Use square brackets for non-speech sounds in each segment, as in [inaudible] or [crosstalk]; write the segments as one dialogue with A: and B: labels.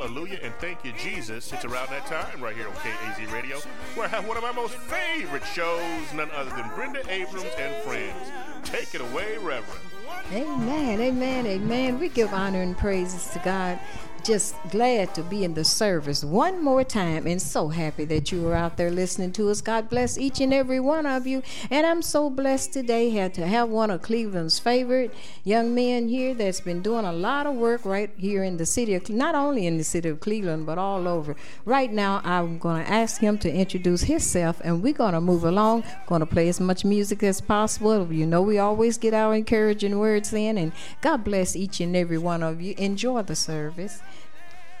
A: Hallelujah. And thank you, Jesus. It's around that time right here on KAZ Radio where I have one of my most favorite shows, none other than Brenda Abrams and Friends. Take it away, Reverend.
B: Amen, amen, amen. We give honor and praises to God just glad to be in the service one more time and so happy that you are out there listening to us. God bless each and every one of you. And I'm so blessed today had to have one of Cleveland's favorite young men here that's been doing a lot of work right here in the city of not only in the city of Cleveland but all over. Right now I'm going to ask him to introduce himself and we're going to move along. Going to play as much music as possible. You know we always get our encouraging words in and God bless each and every one of you. Enjoy the service.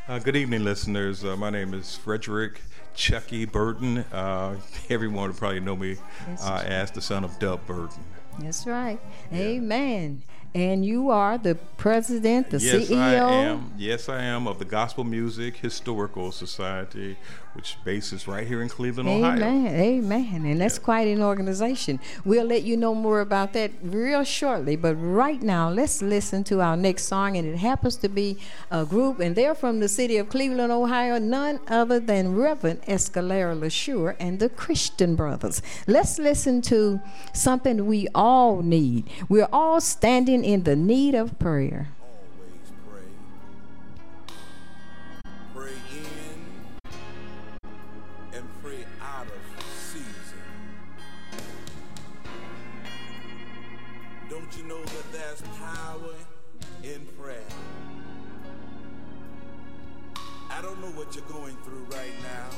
C: Uh, good evening, listeners. Uh, my name is Frederick Chucky Burton. Uh, [laughs] everyone would probably know me uh, as the son of Dub Burton.
B: That's right. Yeah. Amen. And you are the president, the
C: yes,
B: CEO.
C: Yes, I am. Yes, I am of the Gospel Music Historical Society, which bases right here in Cleveland,
B: Amen.
C: Ohio.
B: Amen. And that's yeah. quite an organization. We'll let you know more about that real shortly. But right now, let's listen to our next song. And it happens to be a group, and they're from the city of Cleveland, Ohio, none other than Reverend Escalera LaSure and the Christian Brothers. Let's listen to something we all need. We're all standing in the need of prayer.
D: There's power in prayer? I don't know what you're going through right now,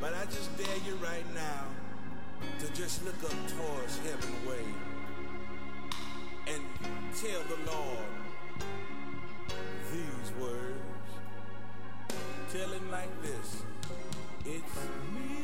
D: but I just dare you right now to just look up towards heaven way and tell the Lord these words. Tell him like this. It's me,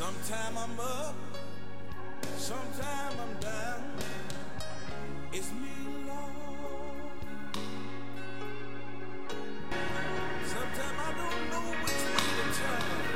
D: Sometime I'm up, sometime I'm down. It's me, Lord. Sometime I don't know which way to turn,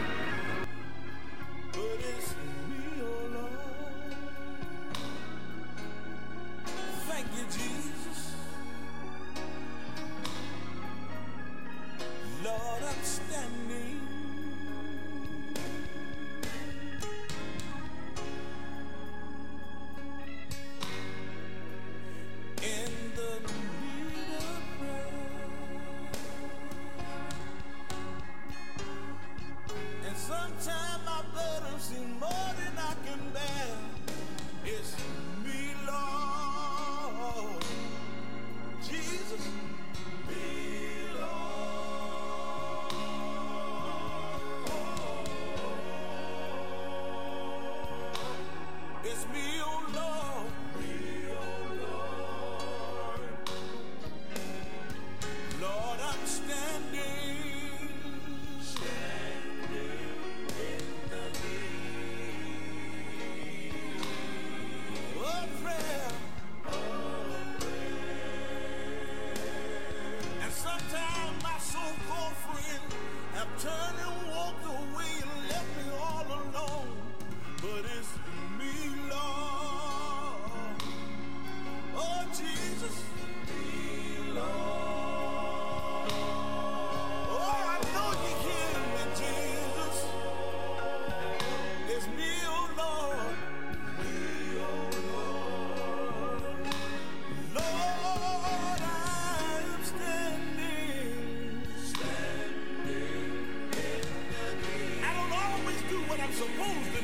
D: supposed to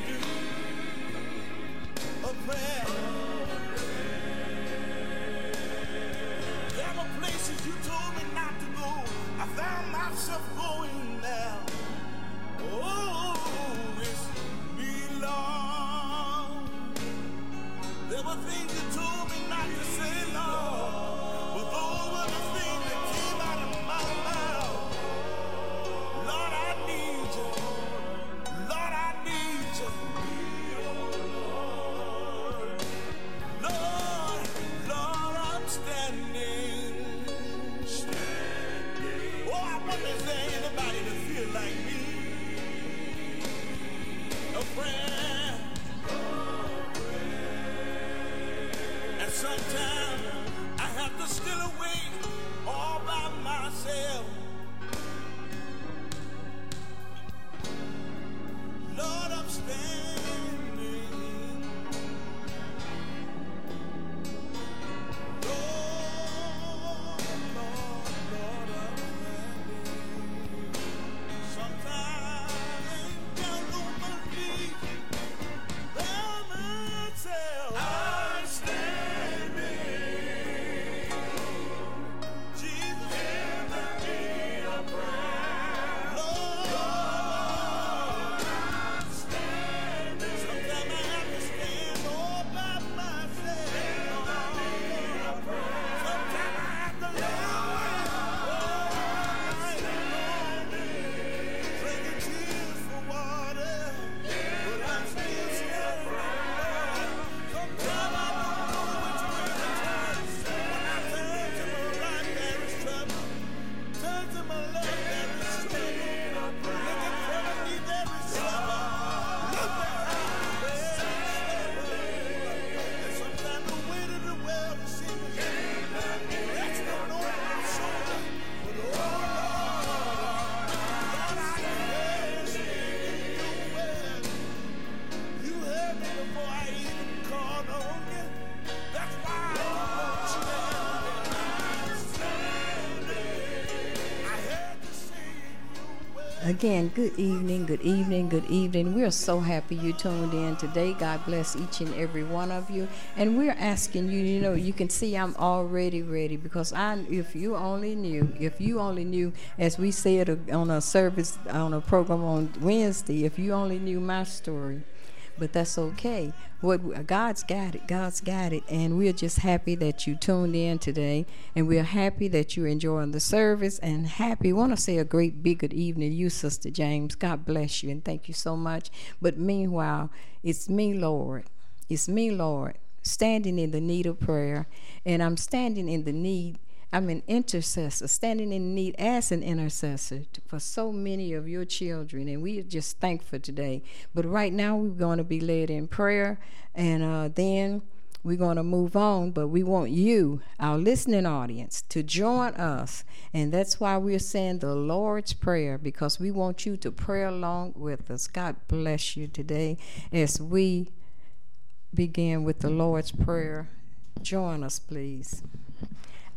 B: Again, good evening, good evening, good evening. We're so happy you tuned in today. God bless each and every one of you. And we're asking you, you know, you can see I'm already ready because I, if you only knew, if you only knew, as we said uh, on a service, on a program on Wednesday, if you only knew my story but that's okay. What uh, God's got it. God's got it, and we're just happy that you tuned in today, and we're happy that you're enjoying the service, and happy. Want to say a great big good evening to you, Sister James. God bless you, and thank you so much. But meanwhile, it's me, Lord. It's me, Lord, standing in the need of prayer, and I'm standing in the need. I'm an intercessor, standing in need as an intercessor for so many of your children, and we are just thankful today. But right now, we're going to be led in prayer, and uh, then we're going to move on. But we want you, our listening audience, to join us, and that's why we're saying the Lord's Prayer because we want you to pray along with us. God bless you today as we begin with the Lord's Prayer. Join us, please.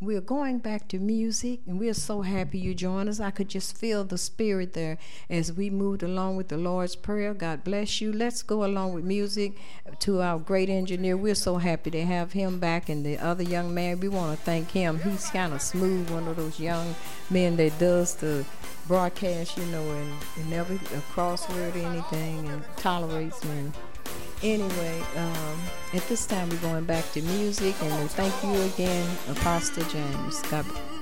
B: We're going back to music, and we're so happy you joined us. I could just feel the spirit there as we moved along with the Lord's Prayer. God bless you. Let's go along with music to our great engineer. We're so happy to have him back, and the other young man. We want to thank him. He's kind of smooth, one of those young men that does the broadcast, you know, and, and never a crossword or anything, and tolerates me. Anyway, um, at this time we're going back to music, and thank you again, Apostle James. God bless.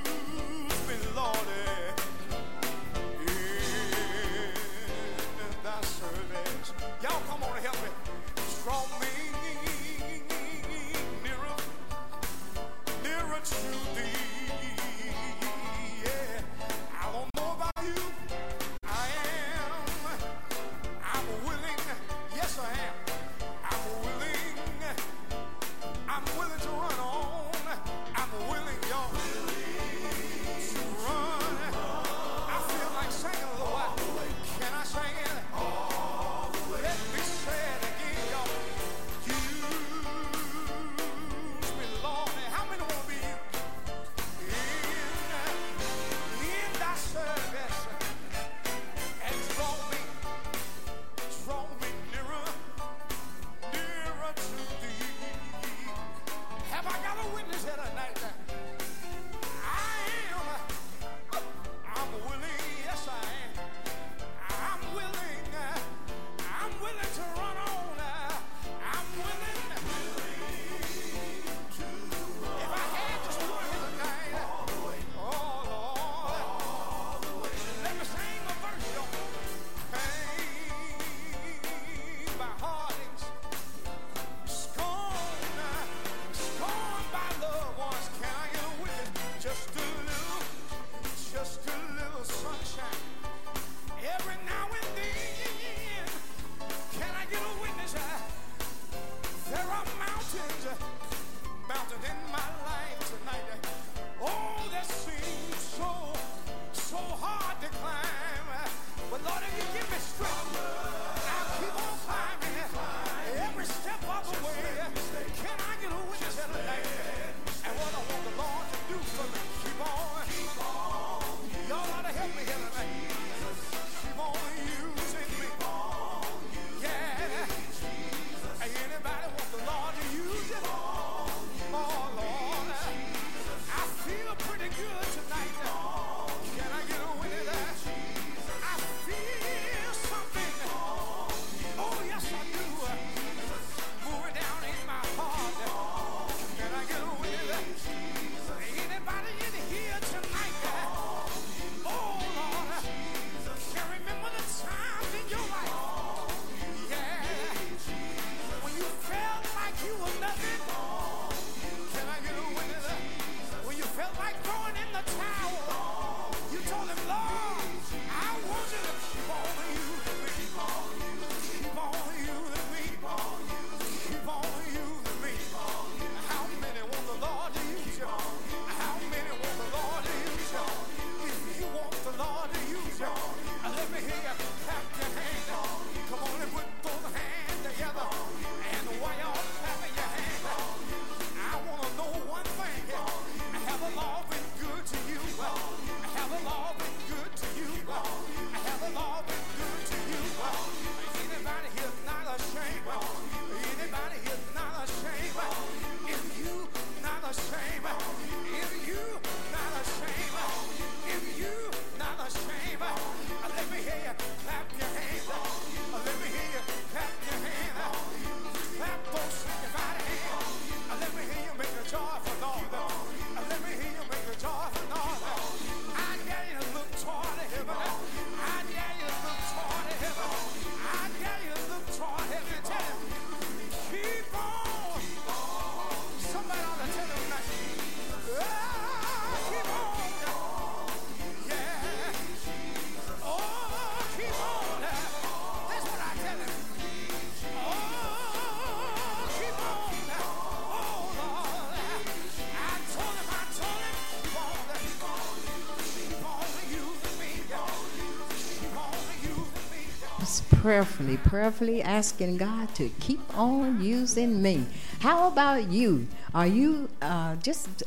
B: Prayerfully, prayerfully asking God to keep on using me. How about you? Are you uh, just?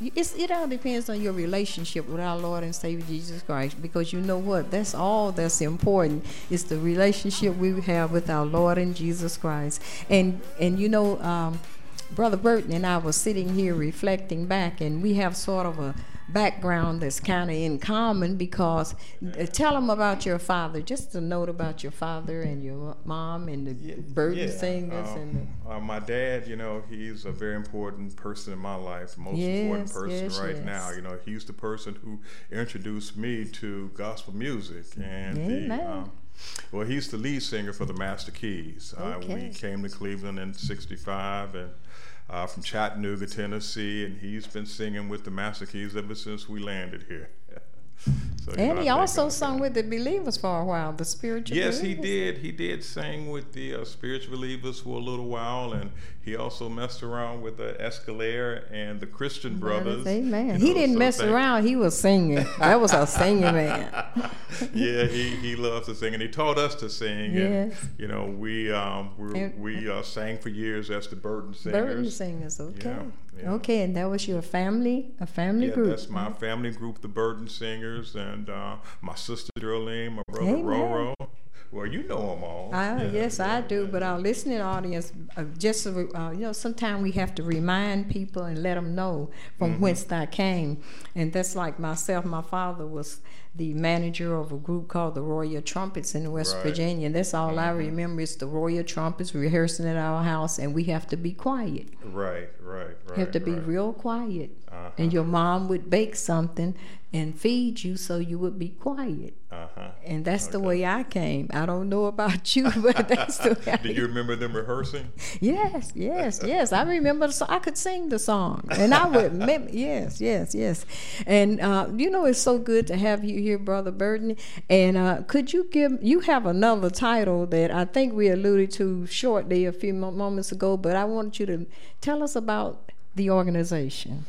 B: It's, it all depends on your relationship with our Lord and Savior Jesus Christ, because you know what? That's all that's important. Is the relationship we have with our Lord and Jesus Christ, and and you know. Um, Brother Burton and I were sitting here reflecting back, and we have sort of a background that's kind of in common because uh, tell them about your father. Just a note about your father and your mom and the Burton singers
C: um,
B: and the,
C: uh, my dad, you know, he's a very important person in my life, most important person
B: yes,
C: right
B: yes.
C: now. You know, he's the person who introduced me to gospel music, and
B: Amen.
C: the um, well, he's the lead singer for the Master Keys. Uh, we came to Cleveland in '65 and. Uh, from Chattanooga, Tennessee, and he's been singing with the Master Keys ever since we landed here. [laughs] so, know,
B: and
C: I
B: he also sung
C: that.
B: with the Believers for a while, the spiritual.
C: Yes, he did. He did sing with the uh, spiritual believers for a little while, and he also messed around with the Escalaire and the Christian Brothers.
B: Amen.
C: you
B: he didn't
C: so
B: mess
C: thank-
B: around. He was singing. That was a singing man. [laughs]
C: yeah, he, he loves to sing, and he taught us to sing.
B: Yes.
C: And, you know, we um, we, we uh, sang for years as the Burton Singers.
B: Burton singers. Okay.
C: Yeah, yeah.
B: Okay, and that was your family, a family
C: Yeah,
B: group.
C: that's my family group, the Burton Singers, and uh, my sister Darlene, my brother
B: Amen.
C: Roro. Well, you know them all.
B: Ah,
C: Yeah,
B: yes, I do.
C: yeah.
B: But our listening audience, uh, just uh, you know, sometimes we have to remind people and let them know from
C: Mm-hmm.
B: whence I came. And that's like myself. My father was the manager of a group called the Royal Trumpets in West
C: Right. Mm-hmm.
B: Virginia. And that's all I remember is the Royal Trumpets rehearsing at our house, and we have to be quiet.
C: Right, right, right.
B: You have to be real quiet.
C: Uh-huh.
B: And your mom would bake something and feed you so you would be quiet.
C: Uh-huh.
B: And that's the way I came. I don't know about you, [laughs] but that's the way I
C: Do you remember them rehearsing? [laughs]
B: Yes, yes, [laughs] yes. I remember song. I could sing the song, and I would. Mem- yes, yes, yes. And uh, you know, it's so good to have you here, brother Burton. And uh, could you give? You have another title that I think we alluded to shortly a few moments ago, but I want you to tell us about the organization.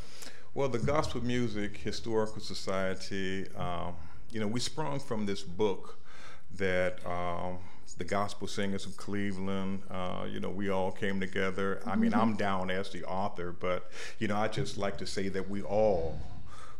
C: Well, the Gospel Music Historical Society, um, you know, we sprung from this book that um, the Gospel Singers of Cleveland, uh, you know, we all came together. I mean, I'm down as the author, but, you know, I just like to say that we all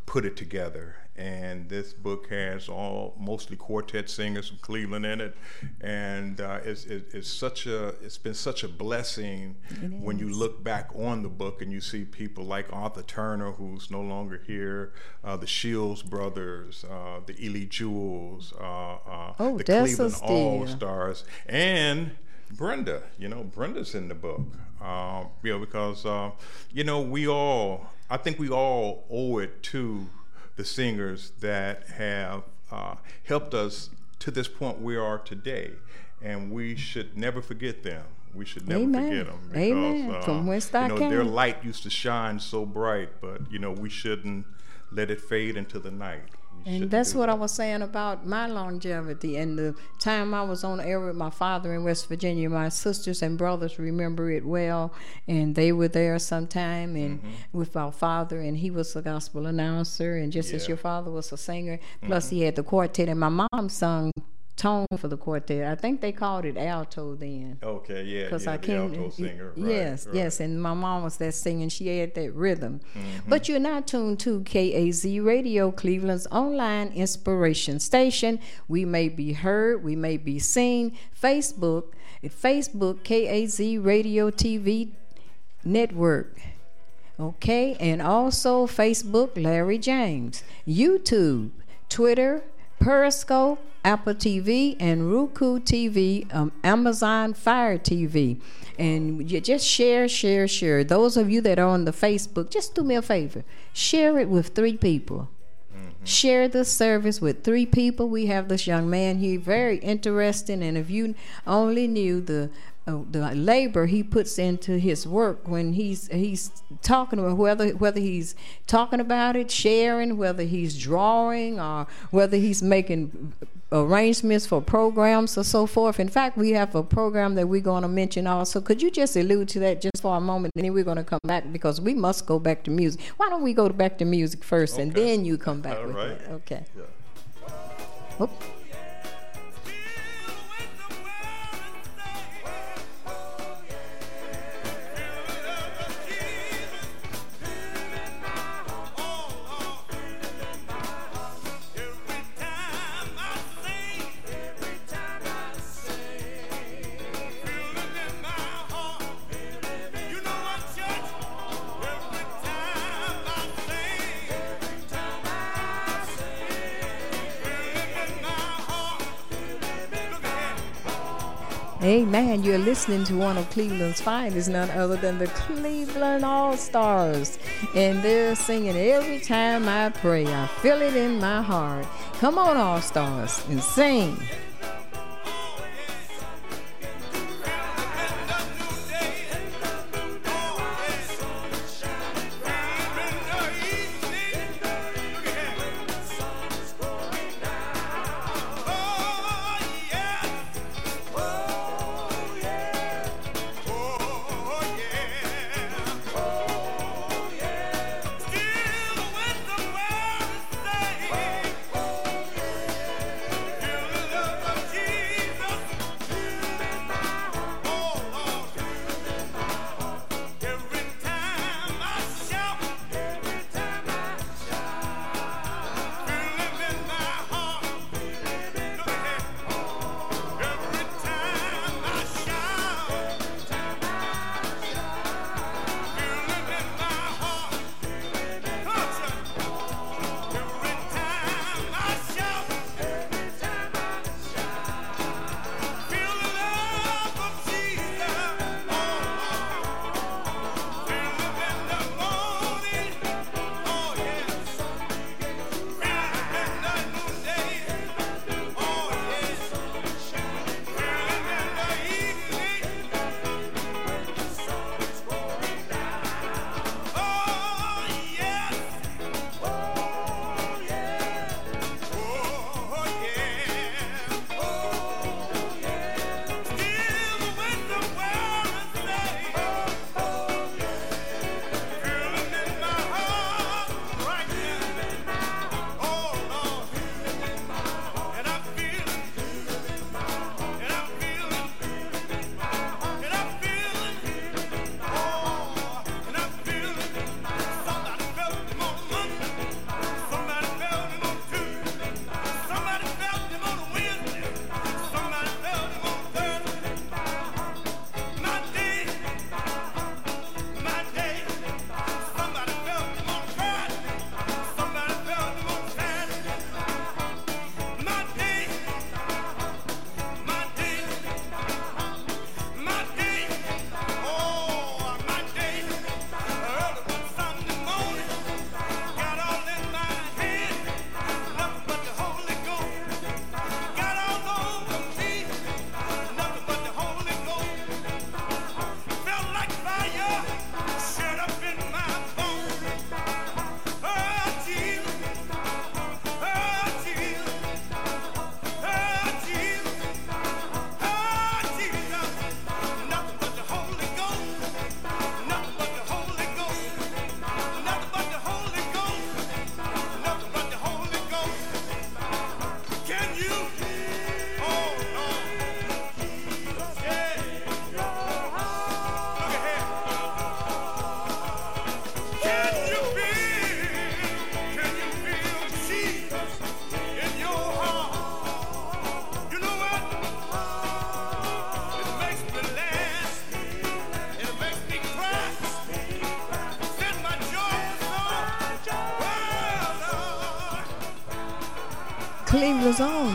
C: put it together. And this book has all mostly quartet singers from Cleveland in it, and uh, it's, it- it's such a it's been such a blessing when you look back on the book and you see people like Arthur Turner, who's no longer here, uh, the Shields brothers, uh, the Ely Jewels, uh, uh,
B: Oh,
C: the Cleveland. All Stars, and Brenda. You know, Brenda's in the book. Uh, you know, because uh, you know we all, I think we all owe it to the singers that have uh, helped us to this point we are today, and we should never forget them. We should never
B: Amen.
C: forget them because
B: Amen.
C: Uh,
B: From whence
C: you know their light used to shine so bright, but you know we shouldn't let it fade into the night.
B: And that's what I was saying about my longevity and the time I was on air with my father in West Virginia. My sisters and brothers remember it well, and they were there sometime and with our father, and he was a gospel announcer, and just as
C: Mm-hmm.
B: Your father was a singer, plus he had the quartet, and my mom sung tone for the quartet. I think they called it alto then.
C: Okay, yeah,
B: Because
C: yeah,
B: I came,
C: alto singer. Right,
B: yes,
C: right.
B: yes, and my mom was there singing. She had that rhythm.
C: Mm-hmm.
B: But you're not tuned to KAZ Radio, Cleveland's online inspiration station. We may be heard, we may be seen. Facebook, at Facebook KAZ Radio TV Network. Okay, and also Facebook, Larry James, YouTube, Twitter, Periscope, Apple TV, and Roku TV, um, Amazon Fire TV. And you just share, share, share. Those of you that are on the Facebook, just do me a favor share it with three people. Share the service with three people. We have this young man here, very interesting. And if you only knew the uh, the labor he puts into his work when he's he's talking about whether whether he's talking about it, sharing, whether he's drawing, or whether he's making arrangements for programs or so forth. In fact, we have a program that we're going to mention also. Could you just allude to that just for a moment, and then we're going to come back because we must go back to music. Why don't we go back to music first, and then you come back
C: All
B: with
C: right.
B: that? Okay.
C: Yeah.
D: Amen. You're listening to one of Cleveland's finest, none other than the Cleveland All Stars. And they're singing every time I pray. I feel it in my heart. Come on, All Stars, and sing.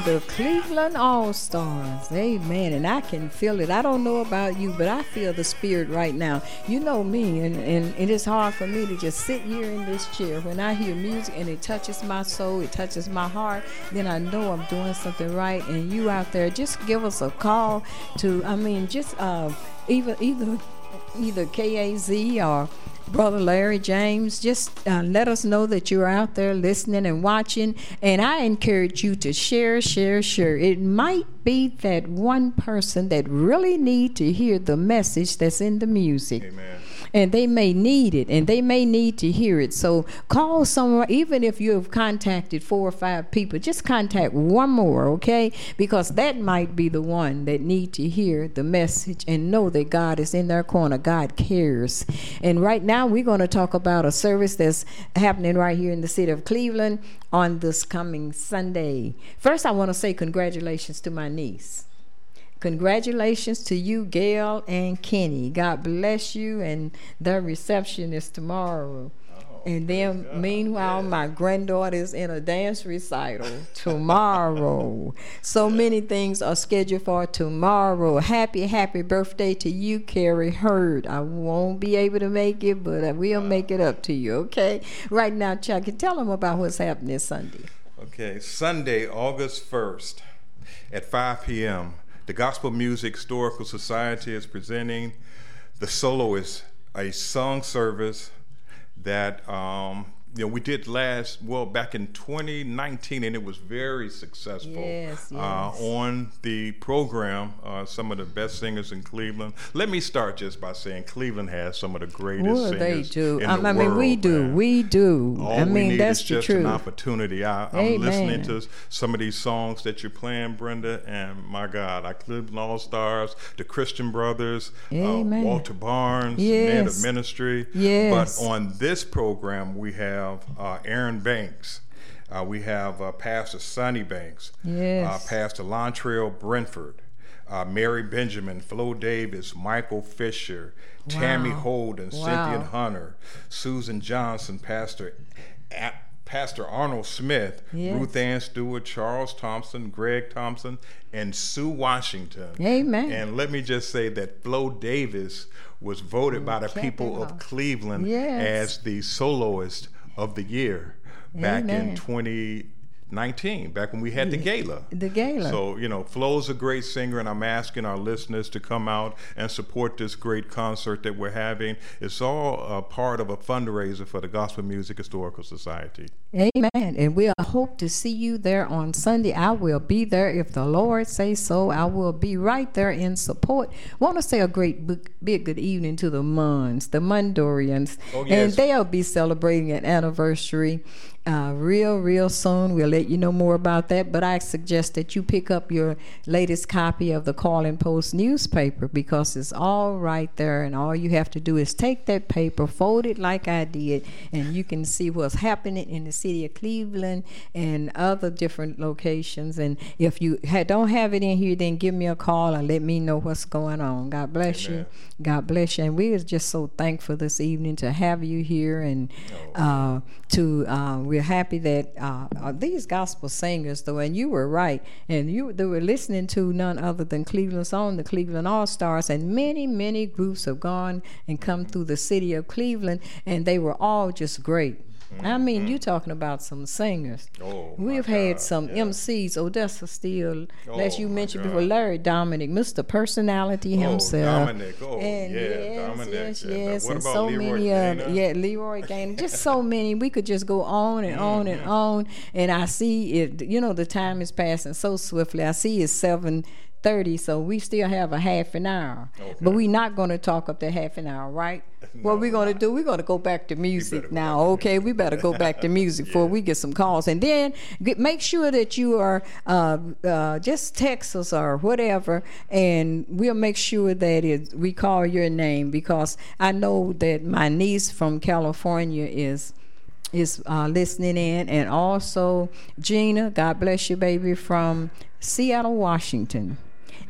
B: The
D: Cleveland All Stars. Amen. And I can feel it. I don't know about you, but I feel the spirit right now. You know me, and, and it is hard for me to just sit here in this chair. When I hear music and it touches my soul, it touches my heart, then I know I'm doing something right. And you out there, just give us a call to, I mean, just uh, either, either, either KAZ or Brother Larry James, just uh, let us know that you're out there listening and watching. And I encourage you to share, share, share. It might be that one person that really need to hear the message that's in the music
C: Amen.
D: And they may need it and they may need to hear it. So call someone, even if you have contacted four or five people, just contact one more, okay? Because that might be the one that need to hear the message and know that God is in their corner. God cares. And right now we're going to talk about a service that's happening right here in the city of Cleveland on this coming Sunday. First, I want to say congratulations to my niece. Congratulations to you, Gail and Kenny. God bless you, and their reception is tomorrow.
B: Oh, and then, meanwhile, my granddaughter is in a dance recital tomorrow. so many things are scheduled for tomorrow. Happy, happy birthday to you, Carrie Hurd. I won't be able to make it, but I will make it up to you, okay? Right now, Chucky, tell them about what's happening Sunday.
C: Okay, Sunday, August 1st at 5 p.m., the Gospel Music Historical Society is presenting. The Soloist, a song service that um, you know we did last well back in 2019 and it was very successful
B: Yes,
C: Uh, on the program uh, some of the best singers in cleveland let me start just by saying cleveland has some of the greatest
B: Well, they
C: singers
B: do.
C: in
B: I,
C: the
B: I mean, we do.
C: man.
B: We do.
C: All
B: I
C: we
B: mean,
C: need
B: that's
C: just an opportunity. I, I'm listening to some of these songs that you're playing, Brenda, and my God, I Cleveland All Stars, the Christian Brothers, uh, Walter Barnes, Man of Ministry.
B: Yes.
C: But on this program, we have uh, Aaron Banks. Uh, we have uh, Pastor Sonny Banks,
B: Yes.
C: uh, Pastor Lontrell Brentford, uh, Mary Benjamin, Flo Davis, Michael Fisher, Tammy
B: Wow.
C: Holden,
B: Wow.
C: Cynthia Hunter, Susan Johnson, Pastor A- Pastor Arnold Smith,
B: Yes.
C: Ruth Ann Stewart, Charles Thompson, Greg Thompson, and Sue Washington.
B: Amen.
C: And let me just say that Flo Davis was voted by the people of. Cleveland
B: Yes.
C: as the soloist of the year back
B: Amen.
C: in 2019, back when we had the gala.
B: The gala.
C: So, you know, Flo's a great singer, and I'm asking our listeners to come out and support this great concert that we're having. It's all a part of a fundraiser for the Gospel Music Historical Society.
B: Amen. And we hope to see you there on Sunday. I will be there if the Lord say so. I will be right there in support. Want to say a great big, good evening to the Muns, the Mundorians,
C: Oh,
B: and they'll be celebrating an anniversary. Uh, real, real soon. We'll let you know more about that. But I suggest that you pick up your latest copy of the Call and Post newspaper because it's all right there. And all you have to do is take that paper, fold it like I did, and you can see what's happening in the city of Cleveland and other different locations. And if you ha- don't have it in here, then give me a call and let me know what's going on. God bless you. God bless you. And we are just so thankful this evening to have you here and uh, to uh, we're happy that uh, uh, these gospel singers though, and you were right, and you they were listening to none other than Cleveland's own, the Cleveland All Stars, and many many groups have gone and come through the city of Cleveland, and they were all just great. I mean, you talking about some singers.
C: Oh,
B: We've had some
C: yeah.
B: MCs, Odessa Steele, as
C: Oh,
B: you mentioned before, Larry Dominic, Mr. Personality himself.
C: Dominic. Oh,
B: and
C: yeah,
B: yes,
C: Dominic.
B: yes,
C: uh,
B: yes, and so
C: Leroy
B: many of yeah, Leroy Gaynor, just so [laughs] many. We could just go on and on and on. And I see it. You know, the time is passing so swiftly. I see it's seven thirty, so we still have a half an hour. But we're not going to talk up that half an hour, right? what we're going to do? We're going to go back to music now.
C: to
B: Okay, we better go back to music before we get some calls, and then get, make sure that you are uh, uh, just text us or whatever, and we'll make sure that it, we call your name because I know that my niece from California is is uh, listening in, and also Gina, God bless you, baby, from Seattle, Washington.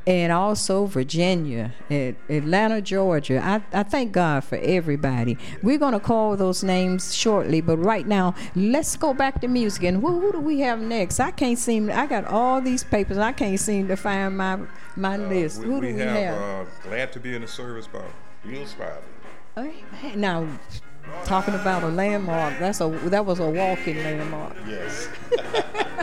B: And also Virginia, at Atlanta, Georgia. I, I thank God for everybody. We're going to call those names shortly, but right now, let's go back to music. And who, who do we have next? I can't seem, I got all these papers, I can't seem to find my, my list.
C: We,
B: who do
C: we
B: we
C: have,
B: have?
C: Uh, Glad to be in the service by Bill Spivey.
B: Amen. Now, talking about a landmark, that's a that was a walking landmark.
C: Yes. [laughs]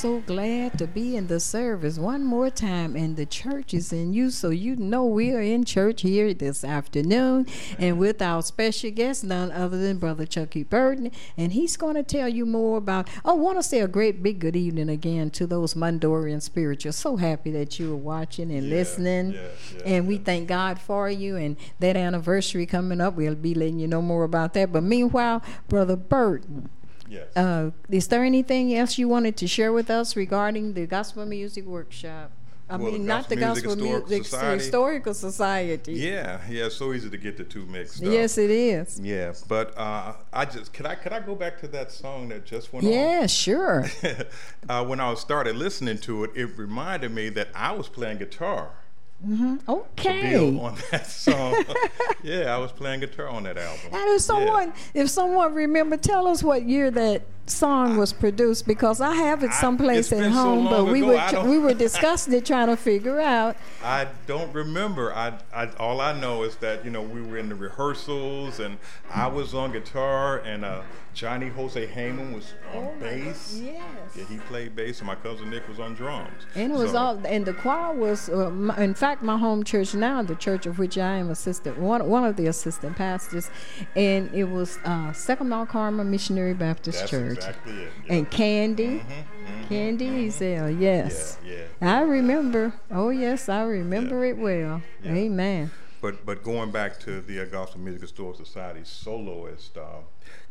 E: so glad to be
B: in the service one more time, and the church is in you, so you know we are in church here this afternoon, and with our special guest, none other than Brother Chucky Burton, and he's going to tell you more about. I want to say a great big good evening again to those Mondorian spirituals. So happy that you are watching and
C: Yeah,
B: listening,
C: yeah, yeah,
B: and we thank God for you. And that anniversary coming up, we'll be letting you know more about that. But meanwhile, Brother Burton.
C: Yes.
B: Uh, is there anything else you wanted to share with us regarding the gospel music workshop? I
C: Well,
B: mean,
C: the
B: not the
C: Gospel Music Historical Society?
B: historical society.
C: yeah, yeah. It's so easy to get the two mixed up.
B: Yes, it is.
C: Yeah, but uh, I just could I could I go back to that song that just went on?
B: Yeah, sure. [laughs]
C: uh, when I started listening to it, it reminded me that I was playing guitar. Mm-hmm.
B: Okay.
C: Bill on that [laughs] song. yeah, I was playing guitar on that album.
B: And if someone, if someone remember, tell us what year that song was produced because I have it someplace
C: it's
B: at
C: been so
B: home, but we
C: ago,
B: were we were discussing it, trying to figure out. [laughs]
C: I don't remember. I, I all I know is that you know we were in the rehearsals and I was on guitar and uh, Johnny Jose Heyman was on bass.
B: Oh Yes.
C: Yeah, he played bass and my cousin Nick was on drums.
B: And it was
C: So-
B: all, and the choir was, uh, my, in fact, my home church now, the church of which I am assistant, one one of the assistant pastors, and it was uh, Second Mount Carmel Missionary Baptist
C: That's
B: Church.
C: exactly it. Yeah.
B: And Candy, Candy Ezel, yes.
C: Yeah, yeah.
B: I remember. Oh yes, I remember it well. Amen.
C: But but going back to the Gospel Music Historical Society soloist uh,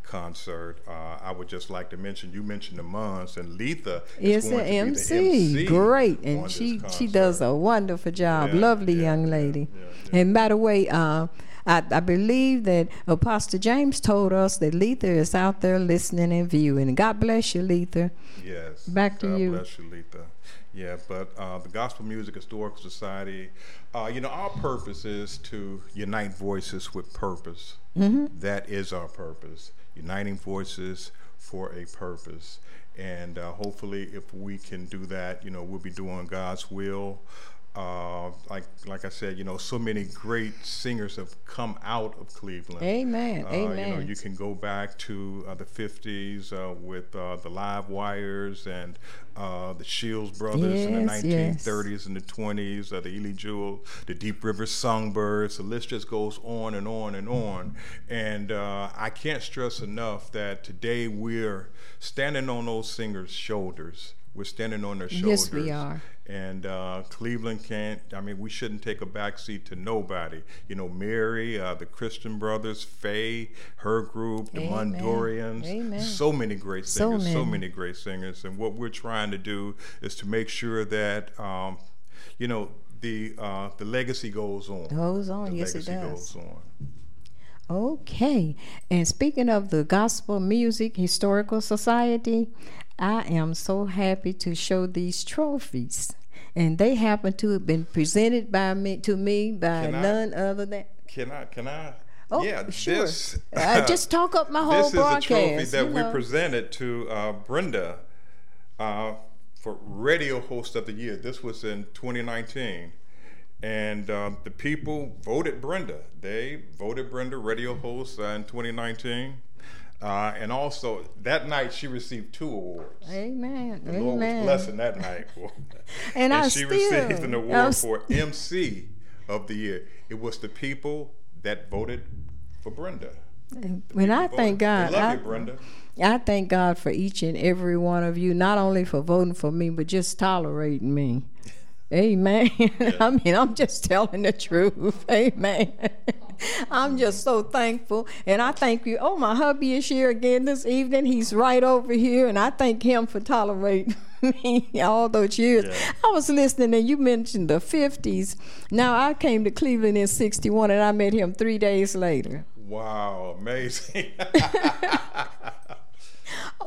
C: concert, uh, I would just like to mention you mentioned the Mons and Letha is
B: an
C: going to be the
B: MC.
C: MC
B: Great. And she she does a wonderful job. Lovely young lady. And by the way, uh, I, I believe that Apostle James told us that Letha is out there listening and viewing. God bless you, Letha.
C: Yes.
B: Back to
C: God
B: you.
C: God bless you, Letha. Yeah, but uh, the Gospel Music Historical Society, uh, you know, our purpose is to unite voices with purpose. That is our purpose, uniting voices for a purpose. And uh, hopefully, if we can do that, you know, we'll be doing God's will. Uh, like like I said, you know, so many great singers have come out of Cleveland.
B: Amen.
C: Uh, You know, you can go back to uh, the 50s uh, with uh, the Live Wires and uh, the Shields Brothers in the
B: Yes, yes.
C: 1930s and the 20s, uh, the Ely Jewel, the Deep River Songbirds. The list just goes on and on and on. And uh, I can't stress enough that today we're standing on those singers' shoulders. We're standing on their shoulders.
B: Yes, we are.
C: And uh, Cleveland can't, I mean, we shouldn't take a backseat to nobody. You know, Mary, uh, the Christian Brothers, Faye, her group, the
B: Amen.
C: Mondorians.
B: Amen.
C: So many great singers, so
B: many.
C: many great singers. And what we're trying to do is to make sure that, um, you know, the uh, the legacy goes on.
B: Goes on,
C: The
B: yes, it does.
C: goes on.
B: Okay. And speaking of the Gospel Music Historical Society, I am so happy to show these trophies. And they happen to have been presented by me to me by
C: Can I-
B: none other than
C: Can I? Can I?
B: Oh,
C: yeah,
B: sure.
C: This,
B: Uh, [laughs] just talk up my whole
C: this
B: broadcast.
C: is a trophy that
B: you
C: we presented to uh, Brenda uh, for Radio Host of the Year. This was in 2019. And uh, the people voted Brenda. They voted Brenda Radio Host uh, in 2019. Uh, and also, that night she received two awards.
B: Amen.
C: The Lord was blessing that night. [laughs]
B: And I
C: she
B: still-
C: received an award
B: was-
C: for MC of the Year. It was the people that voted for Brenda.
B: When I
C: Voted.
B: thank God, I,
C: you, Brenda.
B: I thank God for each and every one of you, not only for voting for me, but just tolerating me. Amen. [laughs] I mean, I'm just telling the truth. [laughs] Amen. [laughs] I'm just so thankful. And I thank you. Oh, my hubby is here again this evening. He's right over here. And I thank him for tolerating me all those years.
A: Yeah.
B: I was listening and you mentioned the 50s. Now, I came to Cleveland in 61 and I met him three days later.
C: Wow, amazing.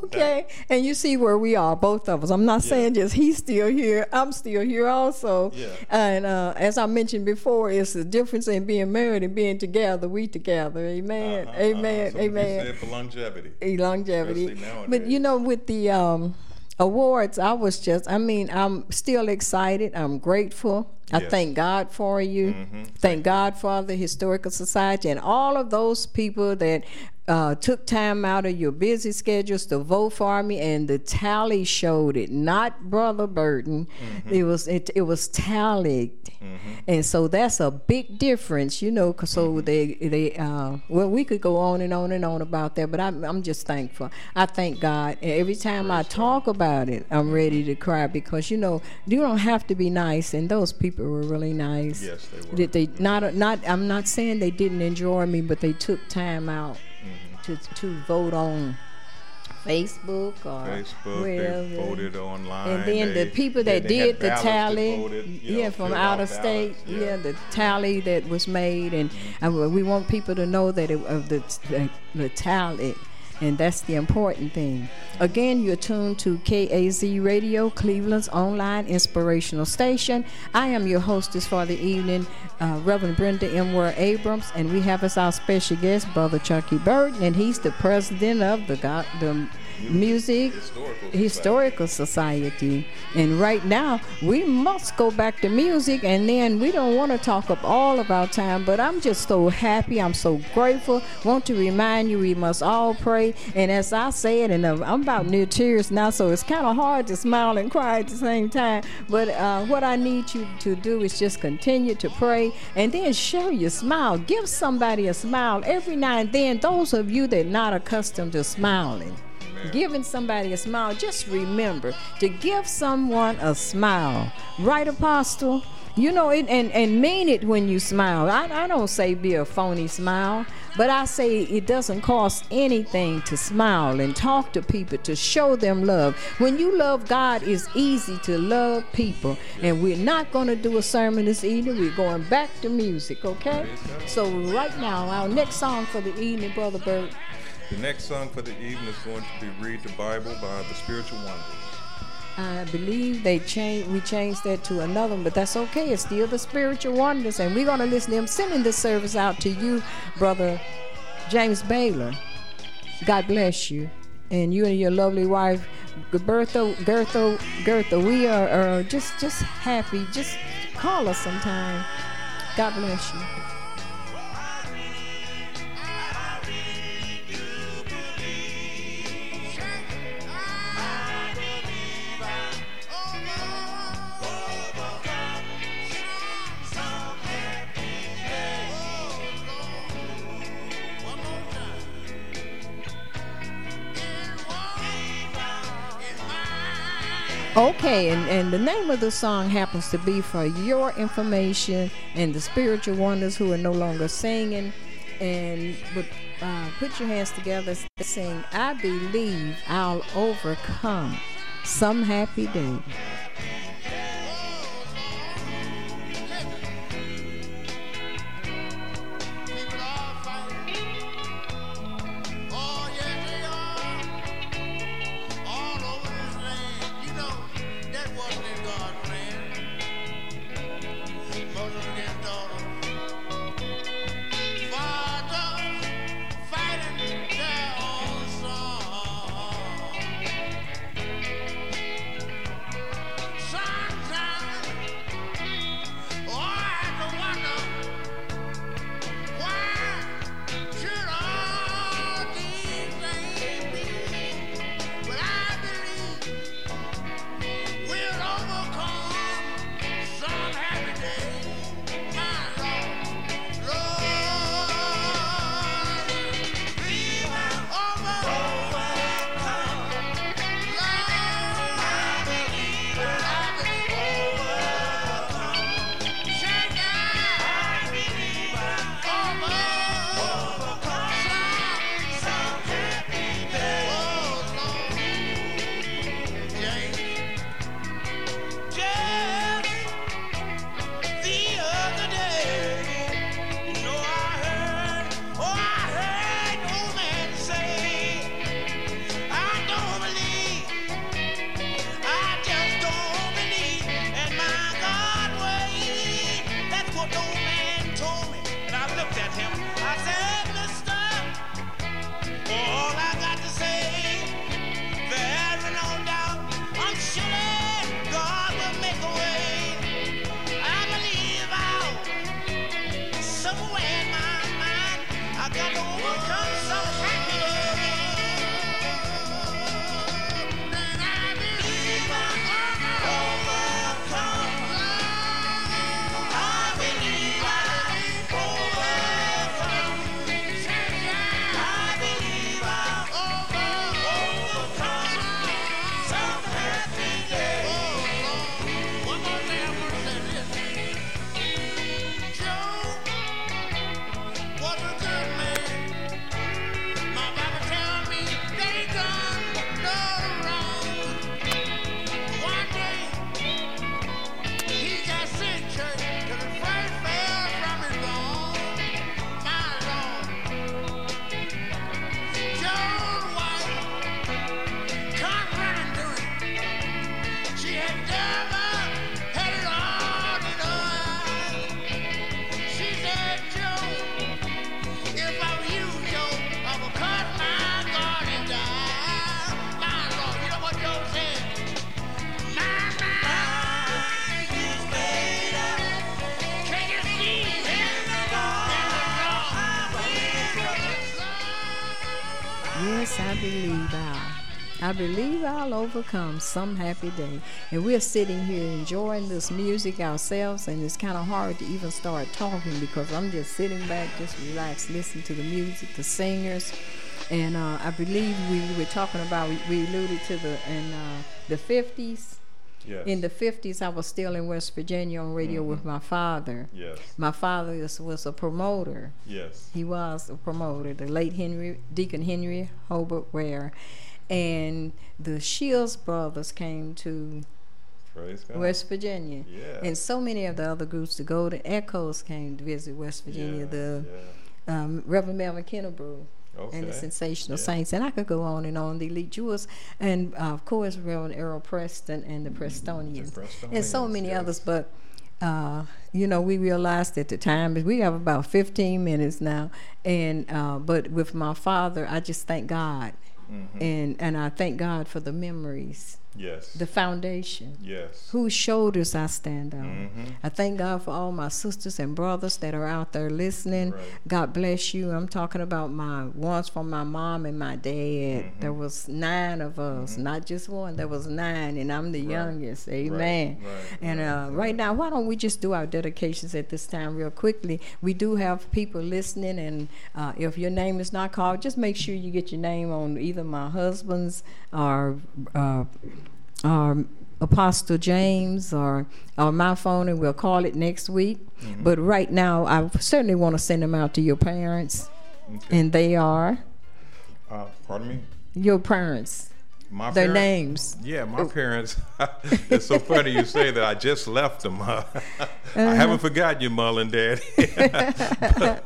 B: Okay, and you see where we are, both of us. I'm not saying just he's still here. I'm still here also.
C: Yeah.
B: And uh, as I mentioned before, it's the difference in being married and being together. We together. Amen.
C: Uh-huh,
B: Amen.
C: uh-huh. So
B: Amen.
C: for longevity.
B: A longevity. But you know, with the um, awards, I was just, I mean, I'm still excited. I'm grateful. I
C: Yes.
B: thank God for you. Thank God for the Historical Society and all of those people that uh, took time out of your busy schedules to vote for me. And the tally showed it, not Brother Burton. It was it, it was tallied, and so that's a big difference, you know. 'cause so they they uh, well, we could go on and on and on about that, but I'm I'm just thankful. I thank God. And every time I talk about it, I'm ready to cry because you know you don't have to be nice, and those people were really nice.
C: Yes, they were.
B: Did they not not? I'm not saying they didn't enjoy me, but they took time out
C: Mm-hmm.
B: To to vote on Facebook or
C: Facebook,
B: wherever.
C: they voted online.
B: And then the people that did the tally,
C: voted, you
B: yeah,
C: know,
B: from out of state,
C: yeah.
B: yeah. the tally that was made, and uh, we want people to know that it, of the, the the tally, and that's the important thing. Again, you're tuned to KAZ Radio, Cleveland's online inspirational station. I am your hostess for the evening, uh, Reverend Brenda M. Ware Abrams, and we have as our special guest, Brother Chucky Burton, and he's the president of the God, the Music
C: Historical
B: Historical Society. And right now, we must go back to music, and then we don't want to talk up all of our time, but I'm just so happy. I'm so grateful. Want to remind you, we must all pray. And as I said, and I'm about near tears now, so it's kind of hard to smile and cry at the same time. But uh, what I need you to do is just continue to pray and then show your smile. Give somebody a smile every now and then. Those of you that are not accustomed to smiling giving somebody a smile, just remember to give someone a smile. Right, Apostle? You know it and, and mean it when you smile. I, I don't say be a phony smile, but I say it doesn't cost anything to smile and talk to people to show them love. When you love God, it's easy to love people. And we're not going to do a sermon this evening. We're going back to music, okay? So, right now, our next song for the evening, Brother Bert.
C: The next song for the evening is going to be Read the Bible by the Spiritual Wonders.
B: I believe they changed. We changed that to another, one, but that's okay. It's still the spiritual wonders, and we're gonna listen to them. Sending this service out to you, brother James Baylor. God bless you, and you and your lovely wife, Bertha, Gertha, Gertha. We are, are just just happy. Just call us sometime. God bless you. Okay, and, and the name of the song happens to be for your information and the spiritual wonders who are no longer singing. And but, uh, put your hands together,
D: and
F: sing, I believe I'll overcome some happy day.
B: I'll some happy day. And we're sitting here enjoying this music ourselves, and it's kind of hard to even start talking because I'm just sitting back, just relaxed, listening to the music, the singers. And uh, I believe we were talking about, we, we alluded to the in uh, the 50s.
C: Yes.
B: In the 50s, I was still in West Virginia on radio with my father.
C: Yes.
B: My father is, was a promoter.
C: Yes.
B: He was a promoter, the late Henry Deacon Henry Hobart Ware, and the Shields brothers came to West Virginia,
C: Yeah.
B: and so many of the other groups. To go. The Golden Echoes came to visit West Virginia.
C: Yeah,
B: the
C: yeah.
B: um, Reverend Melvin Kennebrew. And the Sensational. Saints, and I could go on and on. The Elite Jewels, and uh, of course Reverend Errol Preston and the Prestonians, and so many
C: yes.
B: others. But uh, you know, we realized at the time we have about 15 minutes now, and uh, but with my father, I just thank God,
C: Mm-hmm.
B: and and I thank God for the memories,
C: Yes.
B: the foundation
C: yes.
B: whose shoulders I stand on.
C: Mhm.
B: I thank God for all my sisters and brothers that are out there listening.
C: Right.
B: God bless you. I'm talking about my ones from my mom and my dad.
C: Mm-hmm.
B: There was nine of us, not just one. There was nine, and I'm the youngest. Amen.
C: right,
B: and
C: right,
B: uh, right now, why don't we just do our dedications at this time real quickly? We do have people listening, and uh, if your name is not called, just make sure you get your name on either my husband's or. Uh, or Apostle James or or my phone, and we'll call it next week.
C: Mm-hmm.
B: But right now, I certainly want to send them out to your parents,
C: Okay.
B: and they are
C: Uh, pardon me.
B: your parents.
C: My
B: Their
C: parents-
B: names.
C: Yeah, my parents. [laughs] it's so funny you say that. I just left them. I haven't forgotten you, Mullen Dad. [laughs]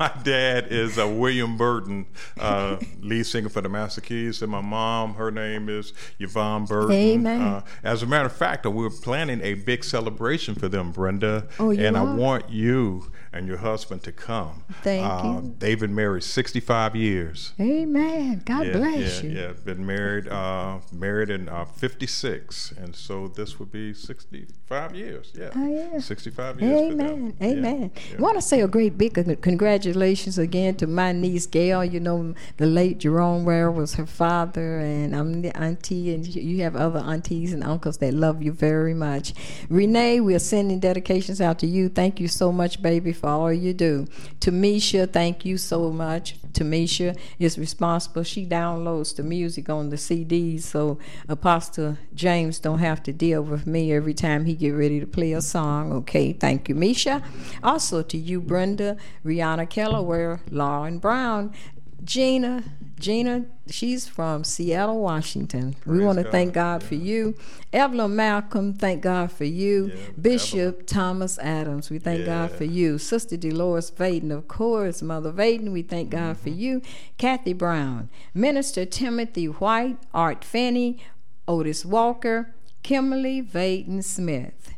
C: My dad is uh, William Burton, uh, lead singer for the Master Keys, and my mom, her name is Yvonne Burton.
B: Amen.
C: Uh, as a matter of fact, uh, we're planning a big celebration for them, Brenda.
B: Oh, you
C: and I
B: are?
C: want you and your husband to come.
B: Thank
C: uh,
B: you.
C: They've been married 65 years.
B: Amen. God
C: Yeah,
B: bless
C: yeah,
B: you.
C: Yeah, been married, uh, married in uh, 56, and so this would be 65 years. Yeah,
B: Oh, yeah.
C: 65 years.
B: Amen. Amen.
C: yeah.
B: want to say a great big congratulations again to my niece Gail. You know, the late Jerome Ware was her father, and I'm the auntie, and you you have other aunties and uncles that love you very much. Renee, we are sending dedications out to you. Thank you so much, baby, for all you do. Tamisha, thank you so much. Tamisha is responsible. She downloads the music on the CDs, so Apostle James don't have to deal with me every time he get ready to play a song. Okay, thank you, Misha. Also to you, Brenda, Rihanna Kellaware, Lauren Brown, Gina. Gina, she's from Seattle, Washington. we want to thank God for you. Evelyn Malcolm, thank God for you.
C: Yeah,
B: Bishop Thomas Adams, we thank God for you. Sister Dolores Vaden, of course. Mother Vaden, we thank God for you. Kathy Brown, Minister Timothy White, Art Finney, Otis Walker, Kimberly Vaden Smith,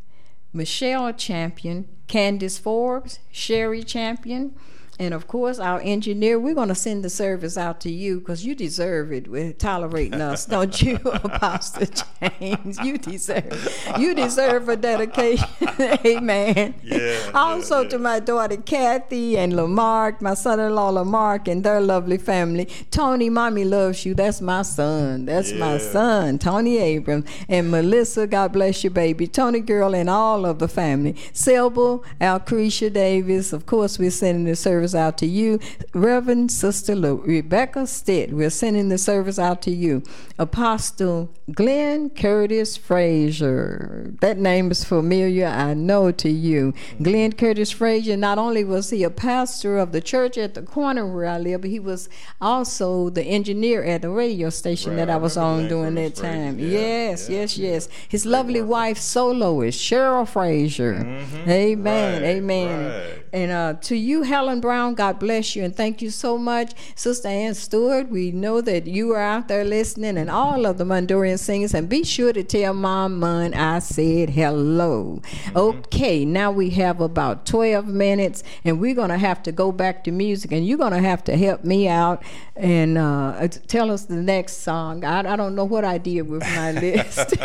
B: Michelle Champion, Candace Forbes, Sherry Champion, And of course, our engineer, we're going to send the service out to you because you deserve it with tolerating us, don't you, [laughs] Apostle James? You deserve You deserve a dedication. [laughs] Amen.
C: Yeah,
B: Also
C: yeah,
B: to
C: yeah.
B: my daughter Kathy and Lamarck, my son-in-law Lamarck and their lovely family. Tony, mommy loves you. That's my son. That's my son, Tony Abrams. And Melissa, God bless you, baby. Tony girl and all of the family. Sybil, Alcretia Davis. Of course, we're sending the service out to you. Reverend Sister Lu- Rebecca Stitt, we're sending the service out to you. Apostle Glenn Curtis Frazier. That name is familiar, I know to you. Glenn Curtis Frazier, not only was he a pastor of the church at the corner where I live, but he was also the engineer at the radio station
C: Right,
B: that I
C: I
B: was on during that time.
C: Yeah,
B: yes,
C: yeah,
B: yes,
C: yeah.
B: yes. His lovely wife, soloist, Cheryl Frazier. Amen,
C: Mm-hmm. Right,
B: amen.
C: right.
B: And uh, to you, Helen Brown, God bless you and thank you so much. Sister Ann Stewart, we know that you are out there listening and all of the Mondurian singers. And be sure to tell Mom Mun I said hello. Okay, now we have about 12 minutes and we're going to have to go back to music and you're going to have to help me out and uh, tell us the next song. I, I don't know what I did with my [laughs] list. [laughs]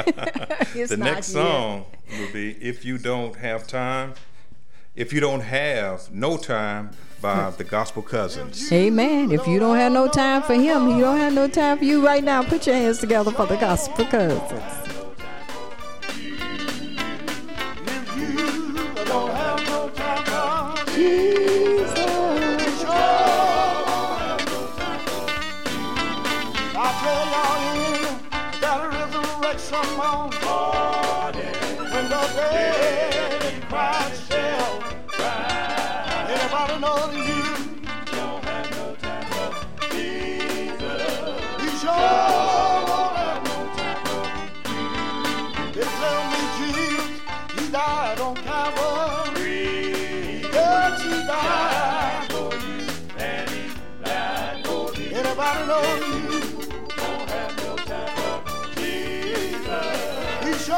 C: The next song will be "If You Don't Have Time." If you don't have no time by the Gospel Cousins.
B: Amen. If you don't have no time for him, he don't have no time for you right now. Put your hands together for the gospel cousins.
G: If you don't have no time for
B: Jesus.
G: I tell y'all, that resurrection morning, when the dead cried shall Anybody know you don't have no time for Jesus? You sure won't have no time for They tell me Jesus, He died on Calvary. He died for you, and He died for. Anybody know you don't have no time for Jesus? Sure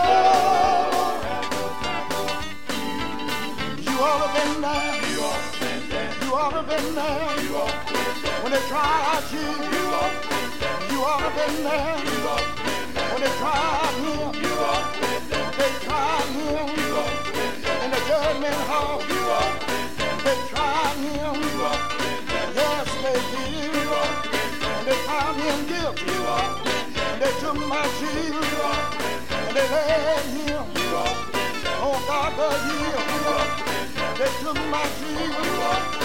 G: have You ought to been there. Ought to been there. You ought to. When they tried you. You ought to been there. You ought to been there. You ought to been there. When they tried him. You ought to. They tried him. You ought to been there. In the judgment hall. You ought to. They tried him. You ought to. Yes, they did. You ought to. And they found him guilty. You ought to. And they took my Jesus. You ought to. And they led him. You ought to. Oh God, but hill. You ought to. They took my Jesus.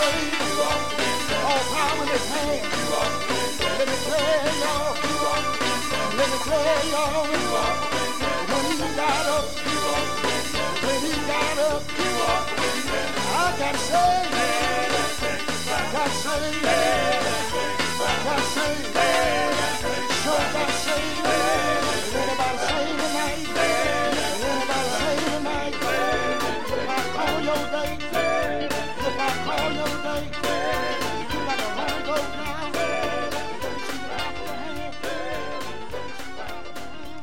G: there. All power in his. Let me tell y'all. Let me tell y'all. When he got up. When he got up. I got. Got. Got. Anybody tonight? Anybody tonight? I call your name,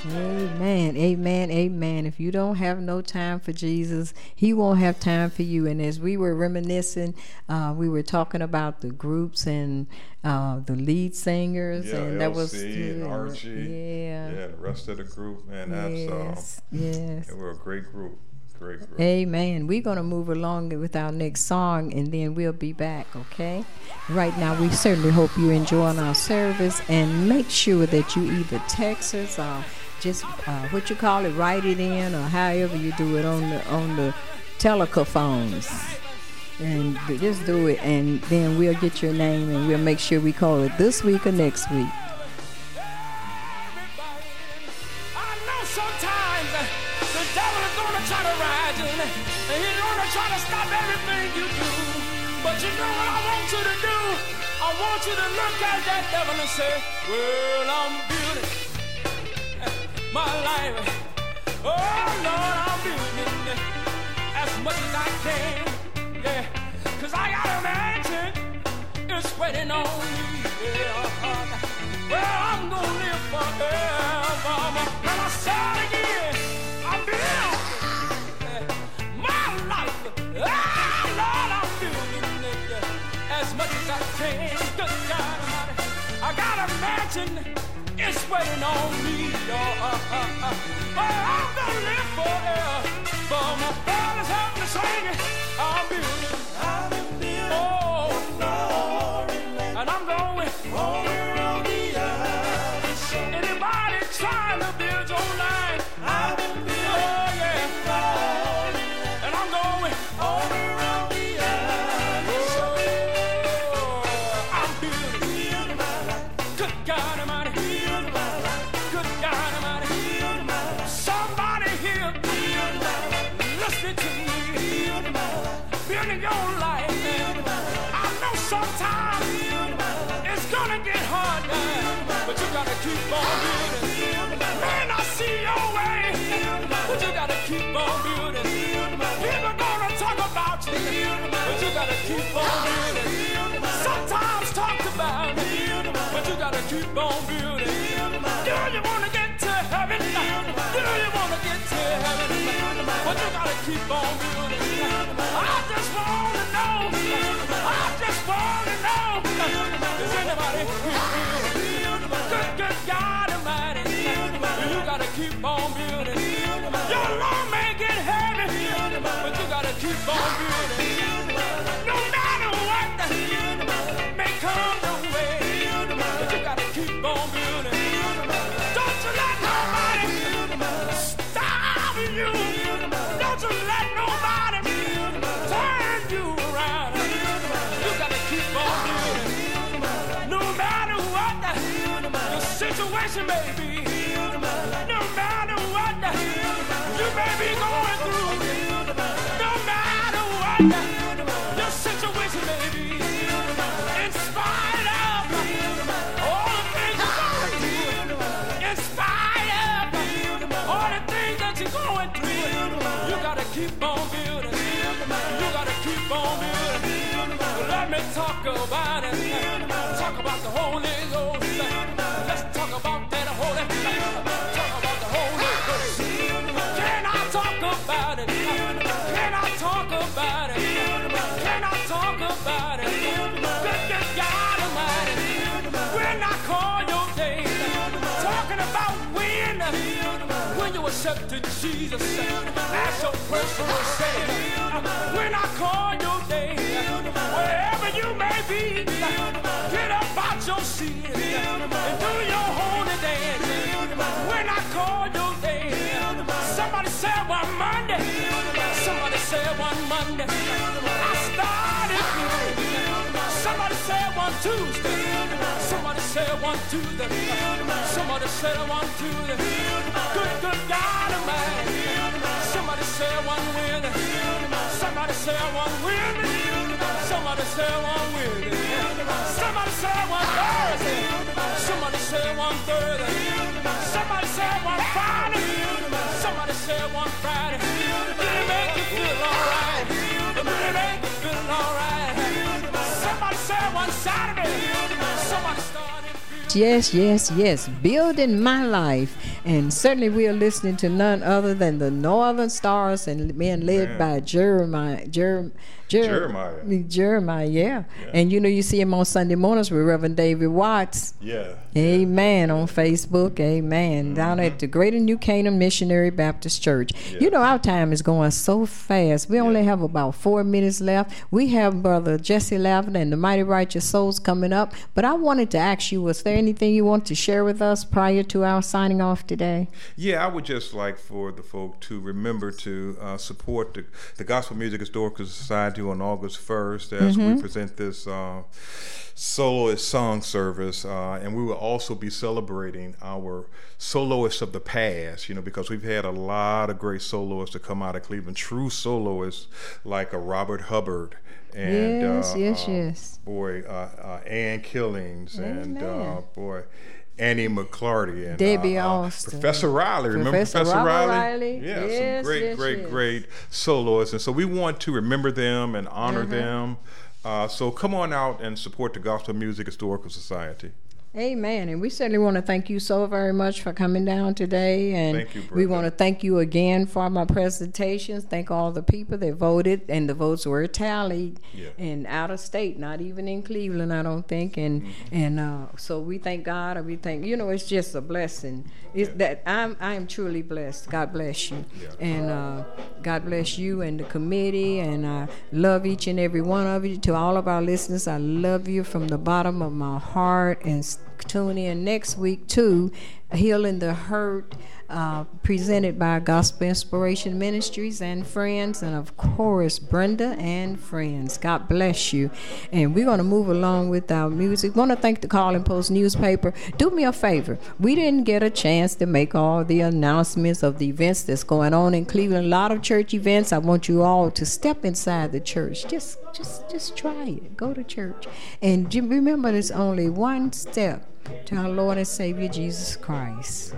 B: Amen, amen, amen. If you don't have no time for Jesus, He won't have time for you. And as we were reminiscing, uh, we were talking about the groups and uh, the lead singers,
C: Yeah,
B: and that was
C: LC and
B: yeah,
C: Archie.
B: Yeah,
C: Yeah, the rest of the group, man, that's
B: yes,
C: um,
B: yes.
C: they were a great group. Great.
B: Amen. We're going to move along with our next song and then we'll be back, okay? Right now, we certainly hope you're enjoying our service and make sure that you either text us or just uh, what you call it, write it in or however you do it on the on the telephones. And just do it, and then we'll get your name and we'll make sure we call it this week or next week.
H: I know sometimes uh, the devil is gonna try to try stop everything you do. But you know what I want you to do? I want you to look at that devil and say, Well, I'm building my life. Oh Lord, I'm building as much as I can. Yeah. Cause I got a mansion. It's waiting on me. Yeah. Well, I'm gonna live forever. And I said again, much as I can. Good God Almighty. I got a mansion. It's waiting on me. Oh, uh, uh, uh, well, I'm gonna live forever. But my father's help me sing it. I'm building. Oh, and I'm going. Over on the other side. Anybody trying to build your life? Keep on building. I just wanna know. I just wanna know. Is anybody? Good, good God Almighty. You gotta keep on building. Your load may get heavy, but you gotta keep on building. Matter accepted Jesus as your personal Savior. When I call your name, wherever you may be, get up out your seat and do your holy dance. When I call your name, somebody said one Monday, somebody said one Monday, I started good. Somebody said one Tuesday, somebody said one Tuesday, somebody said one Tuesday. Somebody said one Wednesday, somebody said one Thursday, somebody said one Thursday, somebody said one Friday, somebody said one Friday. Did it make you feel alright? Did it make you feel alright? Somebody said one Saturday, somebody started.
B: Yes, yes, yes. Building my life. And certainly we are listening to none other than the Northern Stars and being led
C: Man.
B: by Jeremiah. Jer- Jer-
C: Jeremiah.
B: Jeremiah, yeah. And you know, you see him on Sunday mornings with Reverend David Watts.
C: Yeah.
B: Amen on Facebook. Amen. Down at the Greater New Canaan Missionary Baptist Church. You know, our time is going so fast. We only
C: Yeah.
B: have about four minutes left. We have Brother Jesse Lavin and the Mighty Righteous Souls coming up. But I wanted to ask you, was there anything you want to share with us prior to our signing off today? today?
C: Yeah, I would just like for the folk to remember to uh, support the, the Gospel Music Historical Society on August 1st as we present this uh, soloist song service. Uh, and we will also be celebrating our soloists of the past, you know, because we've had a lot of great soloists to come out of Cleveland, true soloists like a Robert Hubbard. And,
B: Yes,
C: uh,
B: yes,
C: uh,
B: yes.
C: Boy, uh, uh, Ann Killings and uh, boy, Annie McClarty and
B: Debbie
C: uh, uh,
B: Austin.
C: Professor Riley. Remember
B: Professor
C: Professor Riley?
B: Riley.
C: Yeah,
B: Yes,
C: some great,
B: yes,
C: great,
B: yes.
C: great soloists. And so we want to remember them and honor
B: Uh-huh.
C: them. Uh, so come on out and support the Gospel Music Historical Society.
B: Amen. And we certainly want to thank you so very much for coming down today. And
C: you,
B: we want to thank you again for my presentations. Thank all the people that voted, and the votes were tallied.
C: Yeah.
B: And out of state, not even in Cleveland, I don't think. And
C: Mm-hmm.
B: and uh, so we thank God, and we thank you know it's just a blessing. It's that I'm I am truly blessed. God bless you,
C: Yeah.
B: and uh, God bless you and the committee. And I love each and every one of you. To all of our listeners, I love you from the bottom of my heart. And tune in next week too, healing the hurt. Uh, presented by Gospel Inspiration Ministries and friends, and of course, Brenda and friends. God bless you. And we're going to move along with our music. Want to thank the Call and Post newspaper. Do me a favor. We didn't get a chance to make all the announcements of the events that's going on in Cleveland. A lot of church events. I want you all to step inside the church. Just, just, just try it. Go to church, and remember, there's only one step to our Lord and Savior Jesus Christ.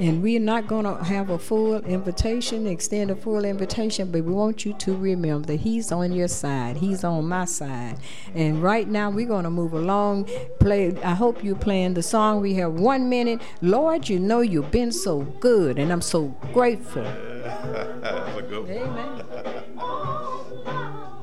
B: And we're not going to have a full invitation, extend a full invitation, but we want you to remember that He's on your side. He's on my side. And right now, we're going to move along. Play. I hope you're playing the song. We have one minute. Lord, you know you've been so good, and I'm so grateful. [laughs]
C: That's a good one.
B: Amen. [laughs]